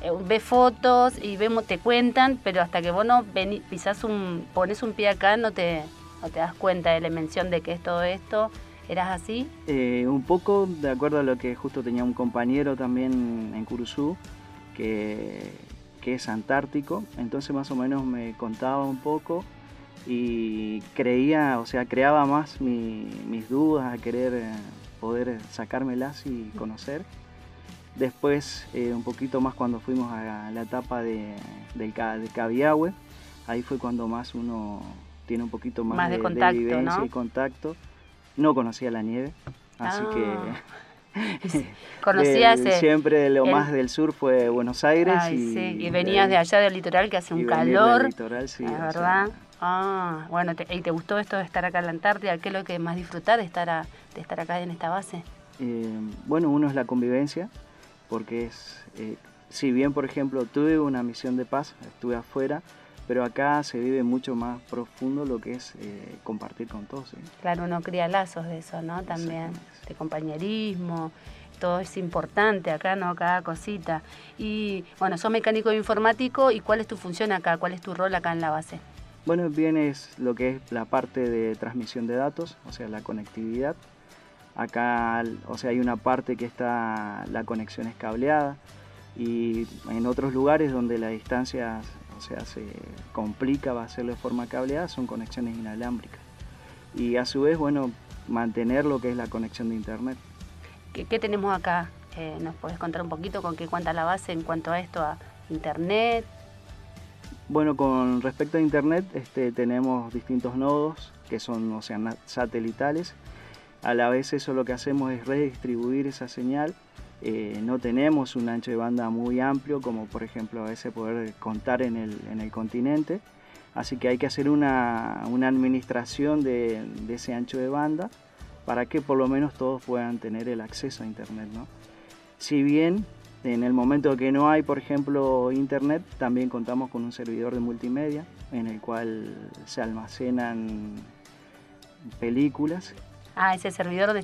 Eh, ve fotos y vemos, te cuentan, pero hasta que vos no pisás un, pones un pie acá no te, no te das cuenta de la mención de que es todo esto. ¿Eras así? Eh, un poco de acuerdo a lo que justo tenía un compañero también en Curuzú, que, que es antártico, entonces más o menos me contaba un poco y creía, o sea, creaba más mis dudas a querer eh, poder sacármelas y conocer. Después, eh, un poquito más cuando fuimos a la etapa de, del, Cabiahue, ahí fue cuando más uno tiene un poquito más, de, contacto, vivencia y contacto. No conocía la nieve, así que... Ah. Conocías siempre lo más del sur fue Buenos Aires y, y venías de, allá del litoral que hace un calor. Del litoral, sí. verdad. ah, bueno, ¿y te gustó esto de estar acá en la Antártida? ¿Qué es lo que más disfrutar de estar, de estar acá en esta base? Eh, bueno, uno es la convivencia, porque es, eh, si bien por ejemplo tuve una misión de paz, estuve afuera, pero acá se vive mucho más profundo lo que es eh, compartir con todos. Claro, uno cría lazos de eso, ¿no? También, de compañerismo, todo es importante acá, ¿no? Cada cosita. Y bueno, sos mecánico informático y ¿cuál es tu función acá? ¿Cuál es tu rol acá en la base? Bueno, bien es lo que es la parte de transmisión de datos, o sea, la conectividad. Acá, o sea, hay una parte que está, la conexión es cableada y en otros lugares donde la distancia, o sea, se complica, va a hacerlo de forma cableada, son conexiones inalámbricas. Y a su vez, bueno, mantener lo que es la conexión de internet. ¿Qué, tenemos acá? Eh, ¿Nos puedes contar un poquito con qué cuenta la base en cuanto a esto, a internet? Bueno, con respecto a internet, este, tenemos distintos nodos que son, o sea, satelitales a la vez eso lo que hacemos es redistribuir esa señal. Eh, no tenemos un ancho de banda muy amplio como por ejemplo a veces poder contar en el, en el continente. Así que hay que hacer una, una administración de, ese ancho de banda para que por lo menos todos puedan tener el acceso a Internet. ¿no? Si bien en el momento que no hay, por ejemplo, Internet, también contamos con un servidor de multimedia en el cual se almacenan películas Ah, ese servidor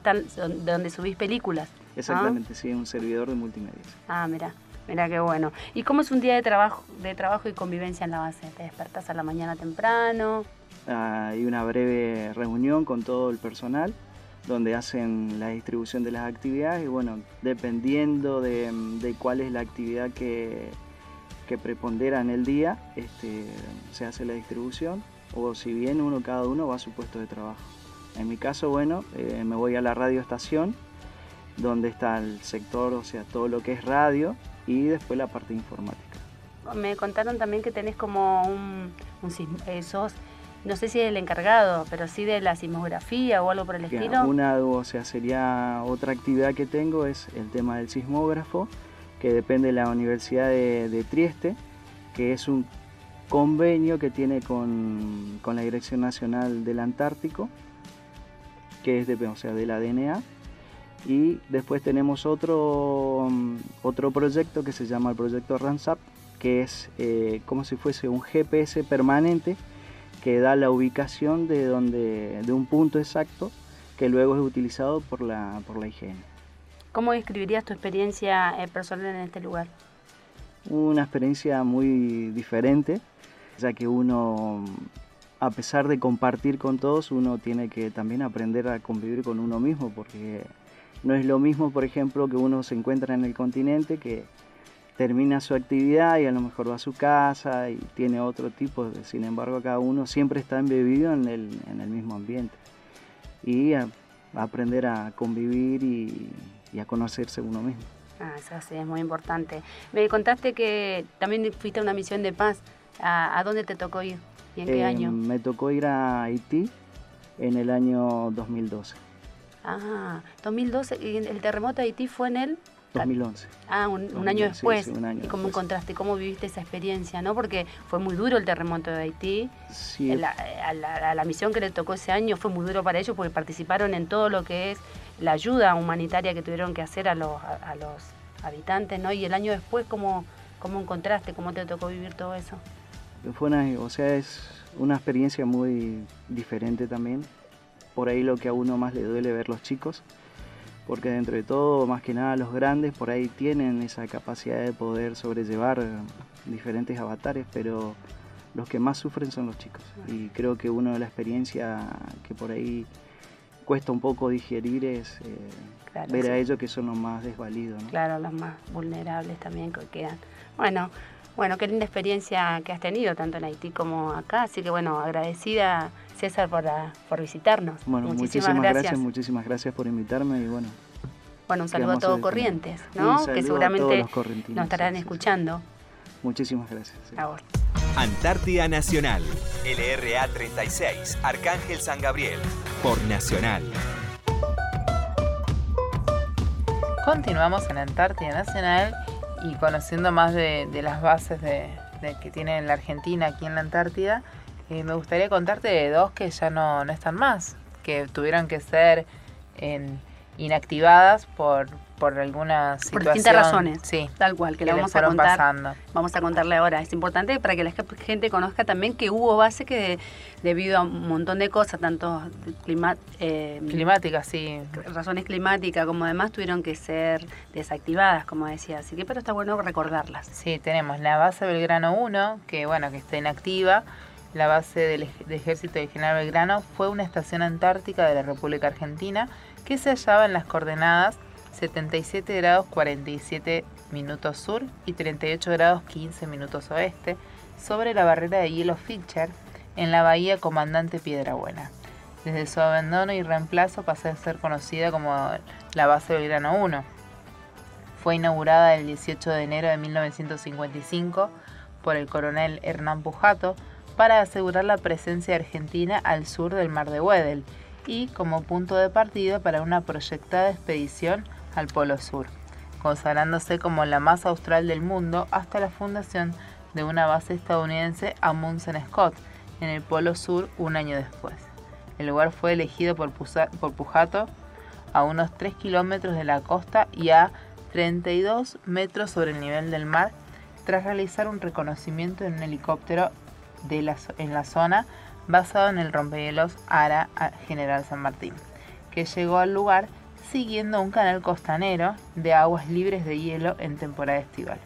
donde subís películas. Exactamente, sí, un servidor de multimedia. Ah, mira, mira qué bueno. ¿Y cómo es un día de trabajo, de trabajo y convivencia en la base? ¿Te despertás a la mañana temprano? hay una breve reunión con todo el personal donde hacen la distribución de las actividades y bueno, dependiendo de, cuál es la actividad que, que, prepondera en el día, este, se hace la distribución o si bien uno cada uno va a su puesto de trabajo. En mi caso, bueno, eh, me voy a la radio estación, donde está el sector, o sea, todo lo que es radio, y después la parte informática. Me contaron también que tenés como un, un eh, no sé si es el encargado, pero sí de la sismografía o algo por el estilo. Una, o sea, sería otra actividad que tengo es el tema del sismógrafo, que depende de la Universidad de, Trieste, que es un convenio que tiene con, con la Dirección Nacional del Antártico que es de, o sea, de la DNA. Y después tenemos otro, mm, otro proyecto que se llama el proyecto RANSAP, que es eh, como si fuese un GPS permanente que da la ubicación de, donde, de un punto exacto que luego es utilizado por la, por la higiene. ¿Cómo describirías tu experiencia eh, personal en este lugar? Una experiencia muy diferente, ya que uno a pesar de compartir con todos, uno tiene que también aprender a convivir con uno mismo, porque no es lo mismo, por ejemplo, que uno se encuentra en el continente, que termina su actividad y a lo mejor va a su casa y tiene otro tipo, de, sin embargo cada uno siempre está embebido en el, en el mismo ambiente. Y aprender a convivir y, a conocerse uno mismo. Ah, eso sí, es muy importante. Me contaste que también fuiste a una misión de paz. ¿A, dónde te tocó ir y en qué eh, año? Me tocó ir a Haití en el año 2012. Ah, 2012. ¿Y el terremoto de Haití fue en el 2011. Ah, un, año después. ¿Y cómo encontraste, cómo viviste esa experiencia? ¿no? Porque fue muy duro el terremoto de Haití. Sí. La, a, la, misión que le tocó ese año fue muy duro para ellos porque participaron en todo lo que es la ayuda humanitaria que tuvieron que hacer a los, a, los habitantes, ¿no? Y el año después, ¿cómo, ¿cómo encontraste? ¿Cómo te tocó vivir todo eso? Fue una, o sea, es una experiencia muy diferente también. Por ahí lo que a uno más le duele ver los chicos porque dentro de todo, más que nada los grandes por ahí tienen esa capacidad de poder sobrellevar diferentes avatares, pero los que más sufren son los chicos. Y creo que una de las experiencias que por ahí cuesta un poco digerir es eh, ver a ellos que son los más desvalidos. Claro, los más vulnerables también que quedan. Bueno, bueno, qué linda experiencia que has tenido tanto en Haití como acá, así que bueno, agradecida César por, ah, por visitarnos. Bueno, muchísimas, gracias. muchísimas gracias por invitarme y bueno. Bueno, un saludo a todos Corrientes, ¿no? Que seguramente nos estarán escuchando. Muchísimas gracias. A vos. Antártida Nacional, LRA 36, Arcángel San Gabriel, por Nacional. Continuamos en Antártida Nacional y conociendo más de, las bases de, que tiene la Argentina aquí en la Antártida, eh, me gustaría contarte dos que ya no, no están más, que tuvieron que ser inactivadas por, por alguna situación. Por distintas razones. Sí. Tal cual, que, le vamos a contar. Vamos a contarle ahora. Es importante para que la gente conozca también que hubo base que debido a un montón de cosas, tanto eh, climáticas, sí. Razones climáticas, como además tuvieron que ser desactivadas, como decía. Así que pero está bueno recordarlas. Sí, tenemos la base Belgrano 1, que bueno, que está inactiva. La base del ejército de General Belgrano fue una estación antártica de la República Argentina que se hallaba en las coordenadas 77 grados 47 minutos sur y 38 grados 15 minutos oeste sobre la barrera de hielo Fischer en la bahía Comandante Piedrabuena. Desde su abandono y reemplazo pasó a ser conocida como la base Belgrano 1. Fue inaugurada el 18 de enero de 1955 por el coronel Hernán Pujato para asegurar la presencia argentina al sur del mar de Weddell y como punto de partida para una proyectada expedición al Polo Sur, consagrándose como la más austral del mundo hasta la fundación de una base estadounidense a Munson Scott en el Polo Sur un año después. El lugar fue elegido por, por Pujato a unos 3 kilómetros de la costa y a 32 metros sobre el nivel del mar tras realizar un reconocimiento en un helicóptero de la, en la zona basado en el rompehielos Ara General San Martín, que llegó al lugar siguiendo un canal costanero de aguas libres de hielo en temporada estival,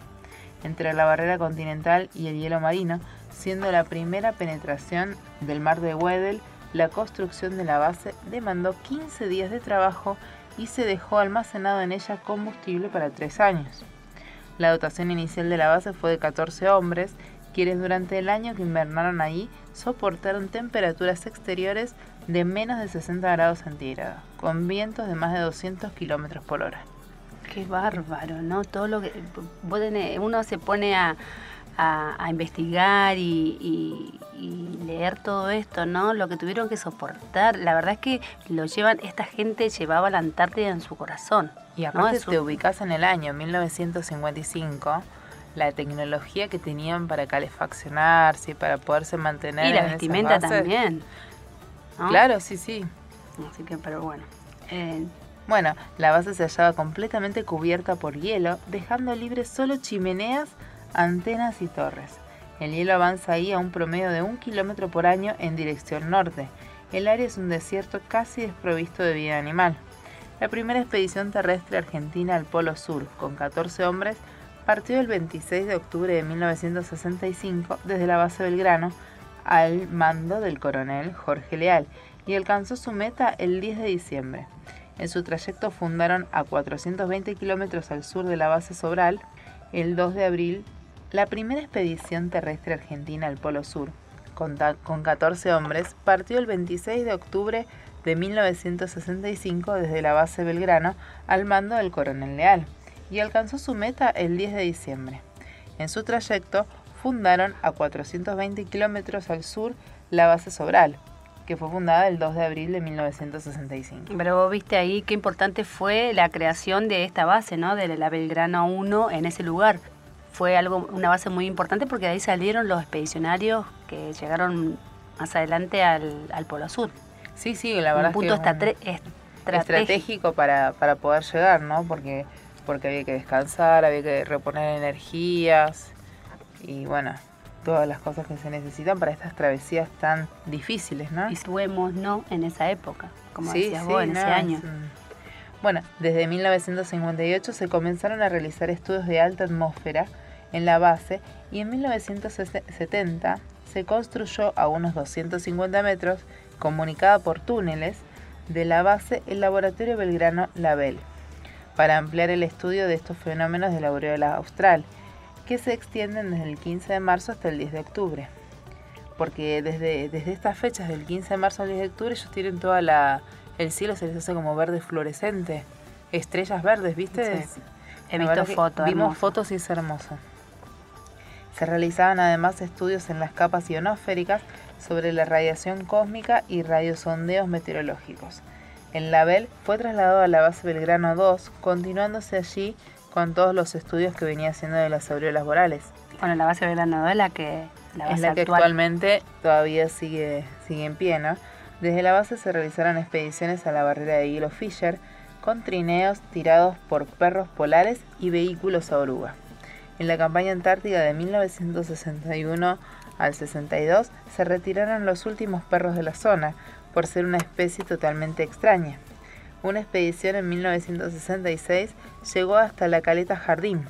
entre la barrera continental y el hielo marino, siendo la primera penetración del mar de Weddell, la construcción de la base demandó 15 días de trabajo y se dejó almacenado en ella combustible para tres años. La dotación inicial de la base fue de 14 hombres quienes durante el año que invernaron ahí soportaron temperaturas exteriores de menos de 60 grados centígrados, con vientos de más de 200 kilómetros por hora. Qué bárbaro, ¿no? Todo lo que uno se pone a, investigar y, leer todo esto, ¿no? Lo que tuvieron que soportar. La verdad es que lo llevan, esta gente llevaba la Antártida en su corazón. Y aparte te ubicas en el año 1955 la tecnología que tenían para calefaccionarse, para poderse mantener. Y la vestimenta también. Claro, sí, sí. Así que, pero bueno. Eh, bueno, la base se hallaba completamente cubierta por hielo, dejando libres solo chimeneas, antenas y torres. El hielo avanza ahí a un promedio de un kilómetro por año en dirección norte. El área es un desierto casi desprovisto de vida animal. La primera expedición terrestre argentina al Polo Sur, con 14 hombres, partió el 26 de octubre de 1965 desde la base Belgrano al mando del coronel Jorge Leal y alcanzó su meta el 10 de diciembre. En su trayecto fundaron a 420 kilómetros al sur de la base Sobral el 2 de abril la primera expedición terrestre argentina al Polo Sur, con, con 14 hombres, partió el 26 de octubre de 1965 desde la base Belgrano al mando del coronel Leal y alcanzó su meta el 10 de diciembre. En su trayecto fundaron a 420 kilómetros al sur la base Sobral, que fue fundada el 2 de abril de 1965. Pero vos viste ahí qué importante fue la creación de esta base, ¿no? De la Belgrano 1 en ese lugar. Fue algo, una base muy importante porque de ahí salieron los expedicionarios que llegaron más adelante al, Polo Sur. Sí, sí, la verdad. Un punto es estratégico, estratégico para, para poder llegar, ¿no? Porque, porque había que descansar, había que reponer energías y bueno, todas las cosas que se necesitan para estas travesías tan difíciles, ¿no? Y subimos, ¿no? En esa época, como decías vos, en ese año. Bueno, desde 1958 se comenzaron a realizar estudios de alta atmósfera en la base y en 1970 se construyó a unos 250 metros, comunicada por túneles, de la base el laboratorio Belgrano Label, para ampliar el estudio de estos fenómenos de la aureola austral que se extienden desde el 15 de marzo hasta el 10 de octubre. Porque desde, desde estas fechas, del 15 de marzo al 10 de octubre, ellos tienen toda la... El cielo se les hace como verde fluorescente. Estrellas verdes, ¿viste? Sí, He visto fotos. Vimos fotos y es hermoso. Se realizaban además estudios en las capas ionosféricas sobre la radiación cósmica y radiosondeos meteorológicos. El label fue trasladado a la base Belgrano 2, continuándose allí con todos los estudios que venía haciendo de las aureolas borales. Bueno, la base de la novela que la es la que actualmente todavía sigue, sigue en pie, ¿no? Desde la base se realizaron expediciones a la barrera de hielo Fisher con trineos tirados por perros polares y vehículos a oruga. En la campaña antártica de 1961 al 62 se retiraron los últimos perros de la zona por ser una especie totalmente extraña. Una expedición en 1966 llegó hasta la caleta Jardín.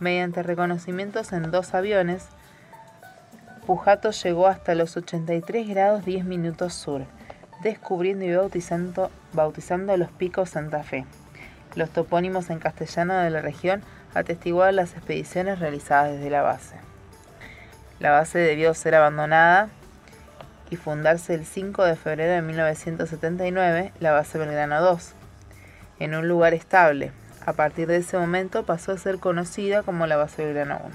Mediante reconocimientos en dos aviones, Pujato llegó hasta los 83 grados 10 minutos sur, descubriendo y bautizando, bautizando los picos Santa Fe. Los topónimos en castellano de la región atestiguaban las expediciones realizadas desde la base. La base debió ser abandonada y fundarse el 5 de febrero de 1979 la base Belgrano 2, en un lugar estable. A partir de ese momento pasó a ser conocida como la base Belgrano 1.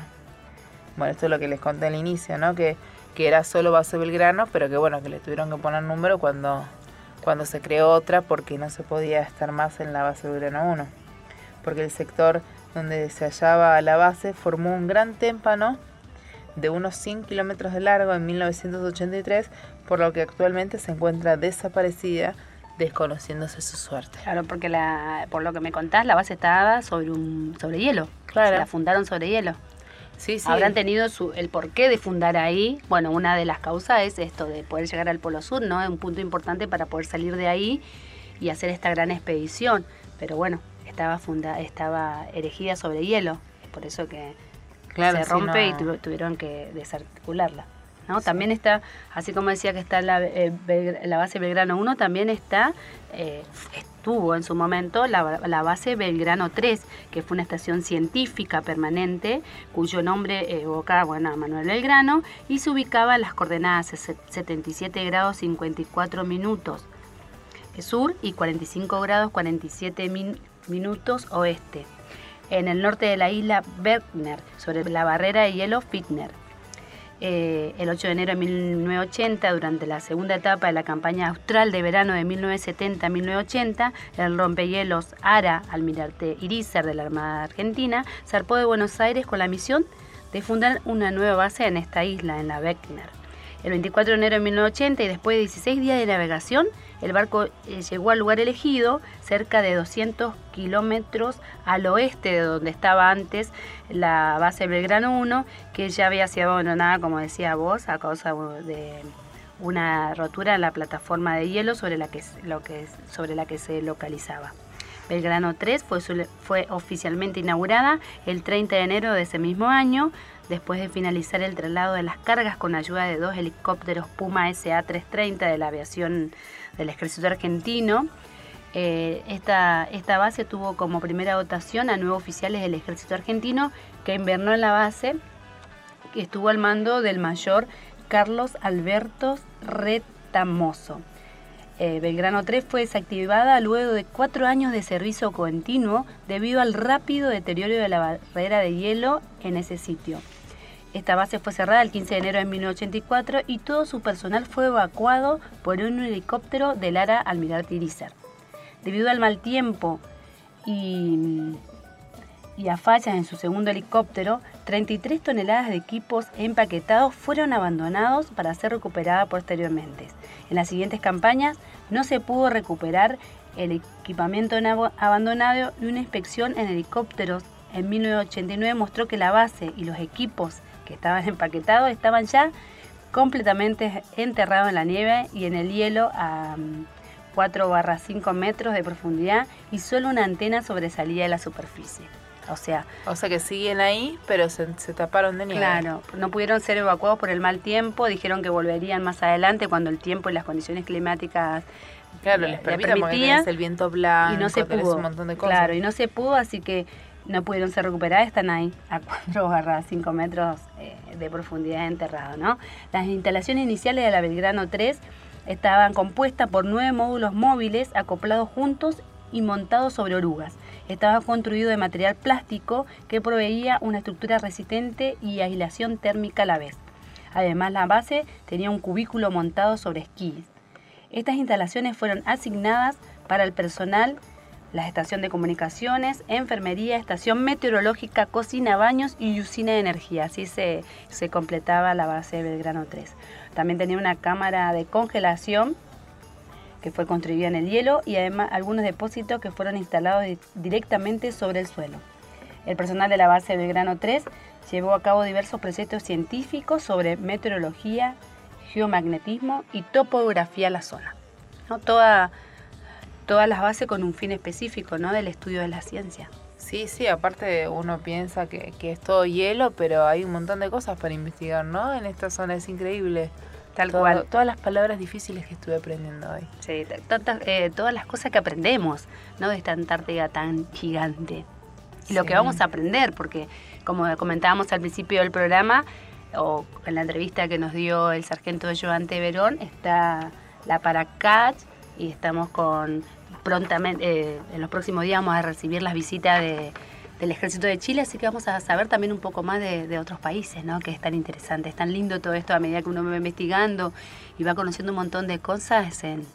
Bueno, esto es lo que les conté al inicio, ¿no? Que, que era solo base Belgrano, pero que bueno, que le tuvieron que poner número cuando, cuando se creó otra porque no se podía estar más en la base Belgrano 1. Porque el sector donde se hallaba la base formó un gran témpano de unos 100 kilómetros de largo en 1983, por lo que actualmente se encuentra desaparecida, desconociéndose su suerte. Claro, porque la, por lo que me contás, la base estaba sobre un sobre hielo. Claro. la fundaron sobre hielo. Sí, sí. Habrán tenido su, el porqué de fundar ahí. Bueno, una de las causas es esto de poder llegar al Polo Sur, ¿no? Es un punto importante para poder salir de ahí y hacer esta gran expedición. Pero bueno, estaba funda, estaba erigida sobre hielo. Es por eso que se rompe y tuvieron que desarticularla. ¿no? También está, así como decía que está la, eh, la base Belgrano 1, también está, eh, estuvo en su momento la, la, base Belgrano 3, que fue una estación científica permanente, cuyo nombre evocaba bueno, a Manuel Belgrano, y se ubicaba en las coordenadas 77 grados 54 minutos sur y 45 grados 47 minutos oeste en el norte de la isla Bergner, sobre la barrera de hielo Fitner. Eh, el 8 de enero de 1980, durante la segunda etapa de la campaña austral de verano de 1970-1980, el rompehielos Ara, almirante Irizar de la Armada Argentina, zarpó de Buenos Aires con la misión de fundar una nueva base en esta isla, en la Bergner. El 24 de enero de 1980 y después de 16 días de navegación, el barco eh, llegó al lugar elegido, cerca de 200 kilómetros al oeste de donde estaba antes la base Belgrano 1, que ya había sido abandonada, como decía vos, a causa de una rotura en la plataforma de hielo sobre la que, sobre la que se localizaba. Belgrano 3 fue, fue oficialmente inaugurada el 30 de enero de ese mismo año, después de finalizar el traslado de las cargas con ayuda de dos helicópteros Puma SA-330 de la aviación del ejército argentino. Eh, esta, base tuvo como primera dotación a nueve oficiales del ejército argentino que invernó en la base, que estuvo al mando del mayor Carlos Alberto Retamoso. eh, Belgrano 3 fue desactivada luego de cuatro años de servicio continuo debido al rápido deterioro de la barrera de hielo en ese sitio. Esta base fue cerrada el 15 de enero de 1984 y todo su personal fue evacuado por un helicóptero del ARA Almirante Irizar. Debido al mal tiempo y, y a fallas en su segundo helicóptero, 33 toneladas de equipos empaquetados fueron abandonados para ser recuperadas posteriormente. En las siguientes campañas no se pudo recuperar el equipamiento abandonado y una inspección en helicópteros en 1989 mostró que la base y los equipos que estaban empaquetados estaban ya completamente enterrados en la nieve y en el hielo a 4 barra 5 metros de profundidad y solo una antena sobresalía de la superficie. O sea, o sea que siguen ahí, pero se, taparon de nieve. Claro, no pudieron ser evacuados por el mal tiempo, dijeron que volverían más adelante cuando el tiempo y las condiciones climáticas Claro, les, permitían, el viento blanco, y no se pudo. un montón de cosas. Claro, y no se pudo, así que no pudieron ser recuperadas, están ahí a 4 barra 5 metros eh, de profundidad enterrados, ¿no? Las instalaciones iniciales de la Belgrano 3 estaban compuestas por nueve módulos móviles acoplados juntos y montados sobre orugas. Estaba construido de material plástico que proveía una estructura resistente y aislación térmica a la vez. Además, la base tenía un cubículo montado sobre esquís. Estas instalaciones fueron asignadas para el personal, la estación de comunicaciones, enfermería, estación meteorológica, cocina, baños y usina de energía. Así se, se completaba la base de Belgrano 3. También tenía una cámara de congelación que fue construida en el hielo y además algunos depósitos que fueron instalados directamente sobre el suelo. El personal de la base Belgrano 3 llevó a cabo diversos proyectos científicos sobre meteorología, geomagnetismo y topografía de la zona. ¿no? Toda, todas las bases con un fin específico ¿no? del estudio de la ciencia. Sí, sí, aparte uno piensa que, que, es todo hielo, pero hay un montón de cosas para investigar, ¿no? En esta zona es increíble. Tal cual. Todas las palabras difíciles que estuve aprendiendo hoy. Sí, eh, todas las cosas que aprendemos, ¿no? De esta Antártida tan gigante. Y lo que vamos a aprender, porque como comentábamos al principio del programa, o en la entrevista que nos dio el sargento Joan Verón, está la Paracach y estamos con prontamente, eh, en los próximos días vamos a recibir las visitas de del Ejército de Chile, así que vamos a saber también un poco más de, otros países, ¿no? Que es tan interesante, es tan lindo todo esto a medida que uno va investigando y va conociendo un montón de cosas. En,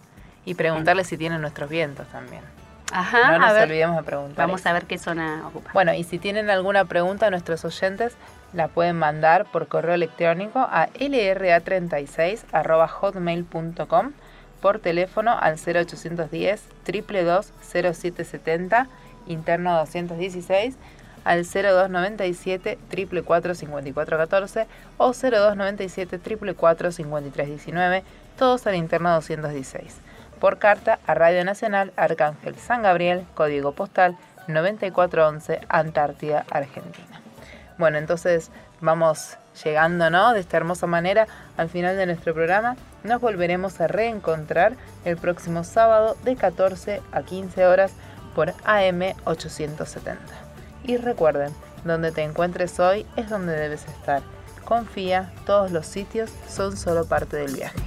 y preguntarle si tienen nuestros vientos también. Ajá, no nos olvidemos de preguntar. Vamos a ver qué zona ocupa. Bueno, y si tienen alguna pregunta, nuestros oyentes la pueden mandar por correo electrónico a lra36.hotmail.com por teléfono al 0810 222 0770 interno 216 al 0297 444 5414 o 0297 444 5319, todos al interno 216. Por carta a Radio Nacional Arcángel San Gabriel, código postal 9411, Antártida, Argentina. Bueno, entonces vamos llegando, ¿no? De esta hermosa manera al final de nuestro programa. Nos volveremos a reencontrar el próximo sábado de 14 a 15 horas por AM870. Y recuerden, donde te encuentres hoy es donde debes estar. Confía, todos los sitios son solo parte del viaje.